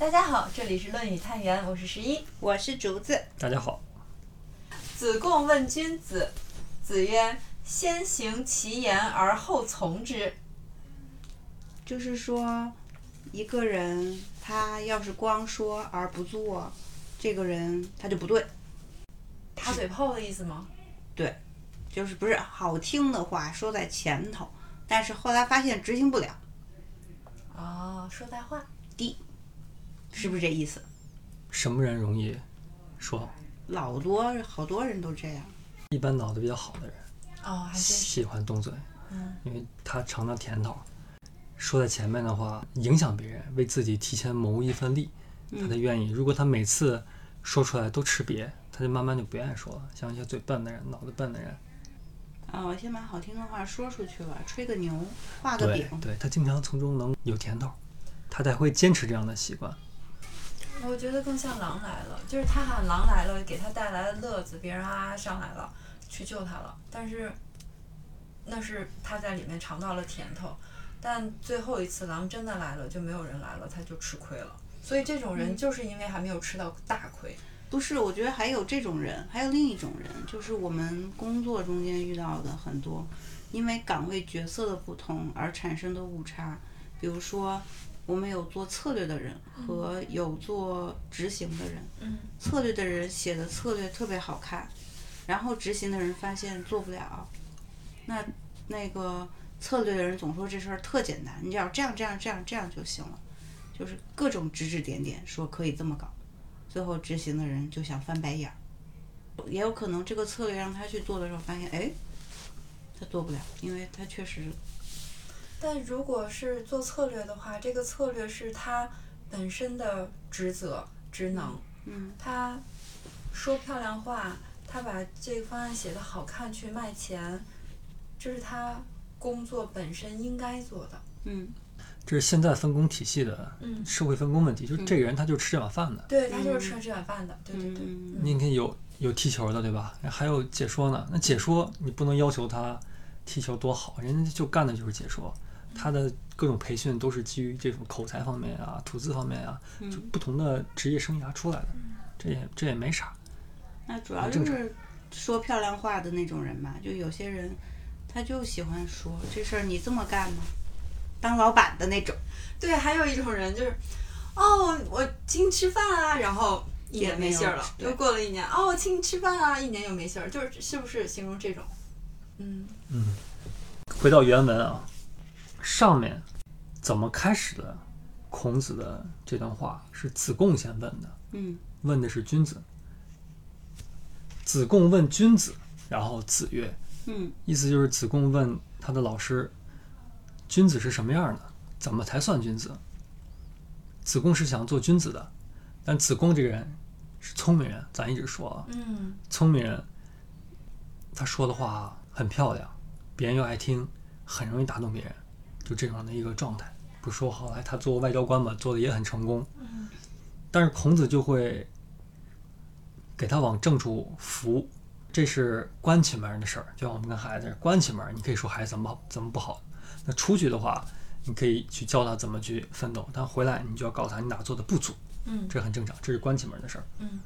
大家好，这里是论语探源，我是十一。我是竹子。大家好，子贡问君子，子曰：“先行其言而后从之。就是说，一个人他要是光说而不做，这个人他就不对。”打嘴炮的意思吗？对就是不是好听的话说在前头，但是后来发现执行不了，哦，说大话。是不是这意思？什么人容易说？老多好多人都这样。一般脑子比较好的人哦，还真。喜欢动嘴，嗯，因为他尝到甜头。说在前面的话，影响别人，为自己提前谋一份利，他才愿意。如果他每次说出来都吃瘪，他就慢慢就不愿意说了。像一些嘴笨的人、脑子笨的人，啊哦，先把好听的话说出去吧，吹个牛，画个对饼。对，他经常从中能有甜头，他才会坚持这样的习惯。我觉得更像狼来了，就是他喊狼来了，给他带来了乐子，别人啊上来了去救他了，但是那是他在里面尝到了甜头，但最后一次狼真的来了，就没有人来了，他就吃亏了。所以这种人就是因为还没有吃到大亏。不是，我觉得还有这种人，还有另一种人，就是我们工作中间遇到的很多，因为岗位角色的不同而产生的误差。比如说，我们有做策略的人和有做执行的人。嗯策略的人写的策略特别好看，然后执行的人发现做不了。那那个策略的人总说这事儿特简单，你只要这样这样这样这样就行了，就是各种指指点点，说可以这么搞。最后执行的人就想翻白眼儿，也有可能这个策略让他去做的时候，发现哎，他做不了，因为他确实但如果是做策略的话，这个策略是他本身的职责职能，嗯他说漂亮话，他把这个方案写得好看去卖钱，这是他工作本身应该做的。嗯这是现在分工体系的嗯社会分工问题，就是这个人他就吃这碗饭的。对他就是吃这碗饭的，对对对。嗯你看有有踢球的，对吧？还有解说呢。那解说你不能要求他踢球多好，人家就干的就是解说，他的各种培训都是基于这种口才方面啊、吐字方面啊，就不同的职业生涯出来的。这也这也没啥。那主要就是说漂亮话的那种人嘛，就有些人他就喜欢说这事儿你这么干吗？当老板的那种，对，还有一种人就是，哦，我请你吃饭啊，然后一年也没信儿了，又过了一年，哦，我请你吃饭啊，一年又没信儿，就是是不是形容这种？嗯嗯回到原文啊，上面怎么开始的？孔子的这段话是子贡先问的，嗯问的是君子。子贡问君子，然后子曰，嗯意思就是子贡问他的老师，君子是什么样的？怎么才算君子？子贡是想做君子的，但子贡这个人是聪明人，咱一直说啊，嗯聪明人，他说的话很漂亮，别人又爱听，很容易打动别人，就这样的一个状态。不说后来他做外交官嘛，做的也很成功，嗯但是孔子就会给他往正处扶，这是关起门的事儿。就像我们跟孩子关起门，你可以说孩子怎么怎么不好，那出去的话，你可以去教他怎么去奋斗，但回来你就要告诉他你哪做的不足，嗯这很正常，这是关起门的事儿。嗯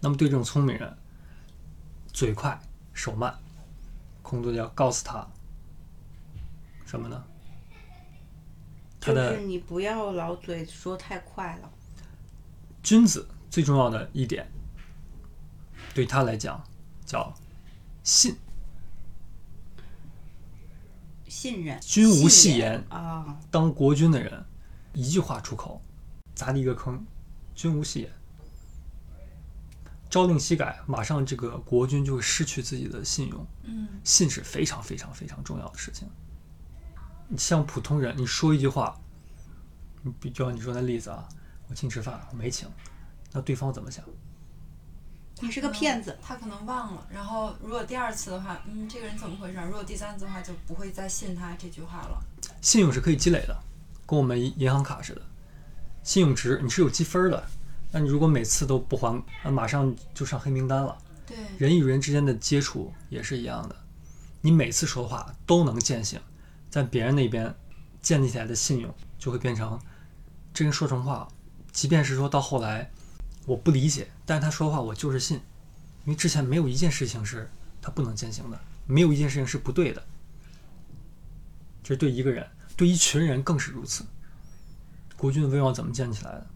那么对这种聪明人，嘴快手慢，孔子就要告诉他什么呢？他就的是你不要老嘴说太快了，君子最重要的一点，对他来讲叫信。信任。君无戏言啊，当国君的人，一句话出口，砸你一个坑，君无戏言。朝令夕改，马上这个国君就会失去自己的信用。嗯信是非常非常非常重要的事情。你像普通人，你说一句话，你比就像你说那例子啊，我请你吃饭，我没请，那对方怎么想？你是个骗子。他可能忘了。然后如果第二次的话，嗯，这个人怎么回事儿？如果第三次的话，就不会再信他这句话了。信用是可以积累的，跟我们银行卡似的，信用值你是有积分儿的。那你如果每次都不还，那马上就上黑名单了。对，人与人之间的接触也是一样的，你每次说话都能见信，在别人那边建立起来的信用就会变成，这人说什么话即便是说到后来我不理解，但是他说话我就是信，因为之前没有一件事情是他不能践行的，没有一件事情是不对的。这是对一个人，对一群人更是如此。国君的威望怎么建起来的？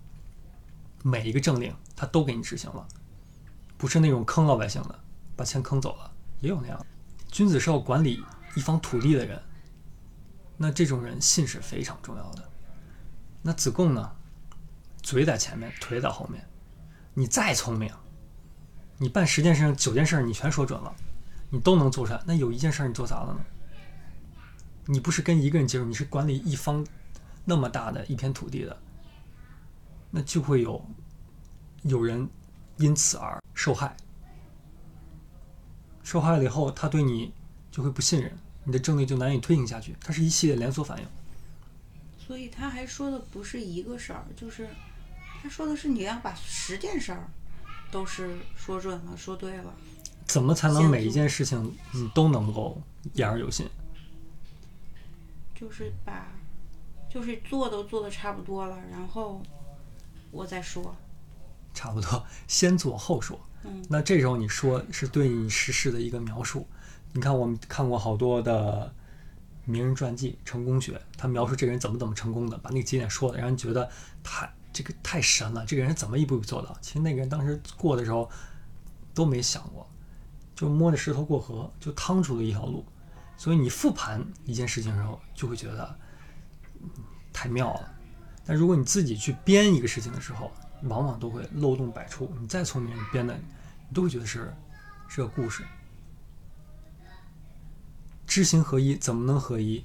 每一个政令他都给你执行了，不是那种坑老百姓的，把钱坑走了，也有那样。君子是要管理一方土地的人，那这种人信是非常重要的。那子贡呢？嘴在前面，腿在后面。你再聪明，你办十件事情九件事你全说准了，你都能做出来。那有一件事你做砸了呢？你不是跟一个人接触，你是管理一方那么大的一片土地的，那就会有有人因此而受害。受害了以后，他对你就会不信任，你的政令就难以推行下去。它是一系列连锁反应。所以他还说的不是一个事儿，就是他说的是你要把十件事儿都是说准了、说对了。怎么才能每一件事情你都能够言而有信？就是把，就是做都做的差不多了，然后我再说。差不多，先做后说。嗯那这时候你说是对你实事的一个描述。你看，我们看过好多的名人传记、成功学，他描述这个人怎么怎么成功的，把那个节点说的，让人觉得太这个太神了。这个人怎么一步步做到？其实那个人当时过的时候都没想过，就摸着石头过河，就趟出了一条路。所以你复盘一件事情的时候，就会觉得、太妙了。但如果你自己去编一个事情的时候，往往都会漏洞百出。你再聪明，编的你都会觉得是是个故事。知行合一，怎么能合一？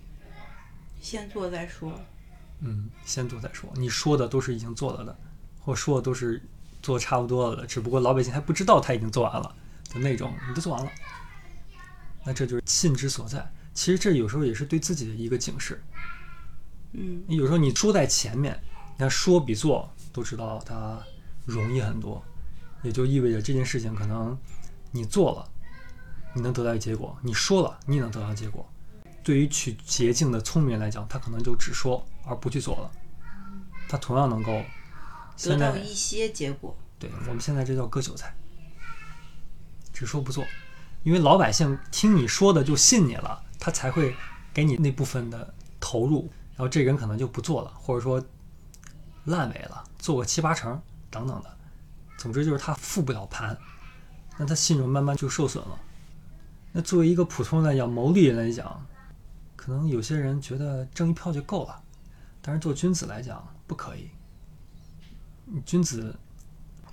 先做再说。嗯，先做再说。你说的都是已经做了的，或说的都是做差不多了的，只不过老百姓还不知道他已经做完了的那种，你都做完了。那这就是信之所在。其实这有时候也是对自己的一个警示。嗯有时候你说在前面，你看说比做都知道它容易很多，也就意味着这件事情可能你做了，你能得到一个结果；你说了，你也能得到结果。对于取捷径的聪明人来讲，他可能就只说而不去做了，他同样能够得现在到一些结果。对我们现在这叫割韭菜，只说不做，因为老百姓听你说的就信你了，他才会给你那部分的投入，然后这个人可能就不做了，或者说烂尾了，做个七八成等等的，总之就是他复不了盘，那他信用慢慢就受损了。那作为一个普通人来讲，谋利人来讲，可能有些人觉得挣一票就够了，但是做君子来讲不可以。君子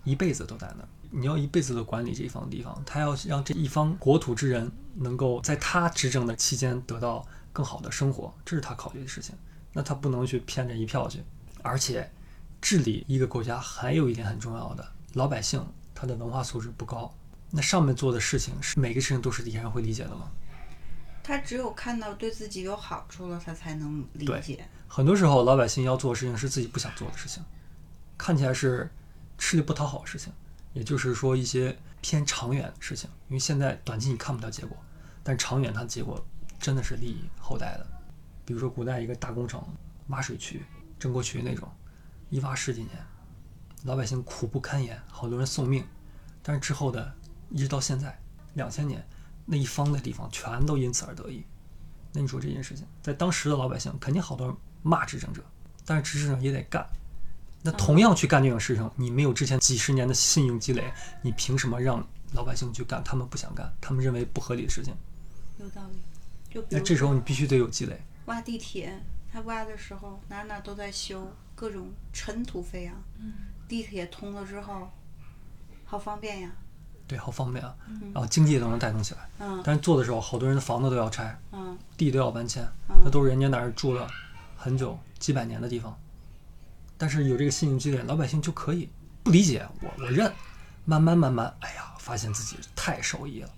一辈子都在那，你要一辈子都管理这一方地方，他要让这一方国土之人能够在他执政的期间得到更好的生活，这是他考虑的事情。那他不能去骗这一票去，而且治理一个国家还有一点很重要的，老百姓他的文化素质不高，那上面做的事情是每个事情都是底下人会理解的吗？他只有看到对自己有好处了，他才能理对解。很多时候，老百姓要做的事情是自己不想做的事情，看起来是吃力不讨好的事情，也就是说一些偏长远的事情。因为现在短期你看不到结果，但长远它的结果真的是利益后代的。比如说古代一个大工程，挖水渠、郑国渠那种，一挖十几年，老百姓苦不堪言，好多人送命。但是之后的一直到现在两千年，那一方的地方全都因此而得益。那你说这件事情，在当时的老百姓肯定好多人骂执政者，但是执政者也得干。那同样去干这种事情，你没有之前几十年的信用积累，你凭什么让老百姓去干他们不想干、他们认为不合理的事情？有道理。就那这时候你必须得有积累。挖地铁，他挖的时候哪哪都在修，各种尘土飞扬。地铁通了之后，好方便呀。对，好方便啊，然后经济也都能带动起来。嗯但是做的时候，好多人的房子都要拆，嗯地都要搬迁，嗯那都是人家那儿住了很久几百年的地方。但是有这个信用积累，老百姓就可以不理解我，我认，慢慢慢慢，哎呀，发现自己太受益了。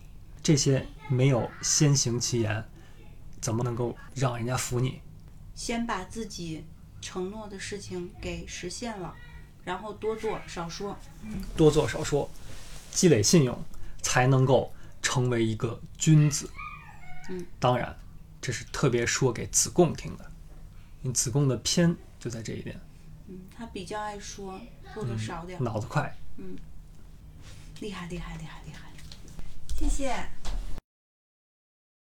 这些没有先行其言，怎么能够让人家服你？先把自己承诺的事情给实现了，然后多做少说。多做少说，积累信用，才能够成为一个君子。嗯，当然，这是特别说给子贡听的，因为子贡的偏就在这一点。嗯，他比较爱说，说的少点儿，脑子快。嗯厉害厉害厉害厉害。谢谢。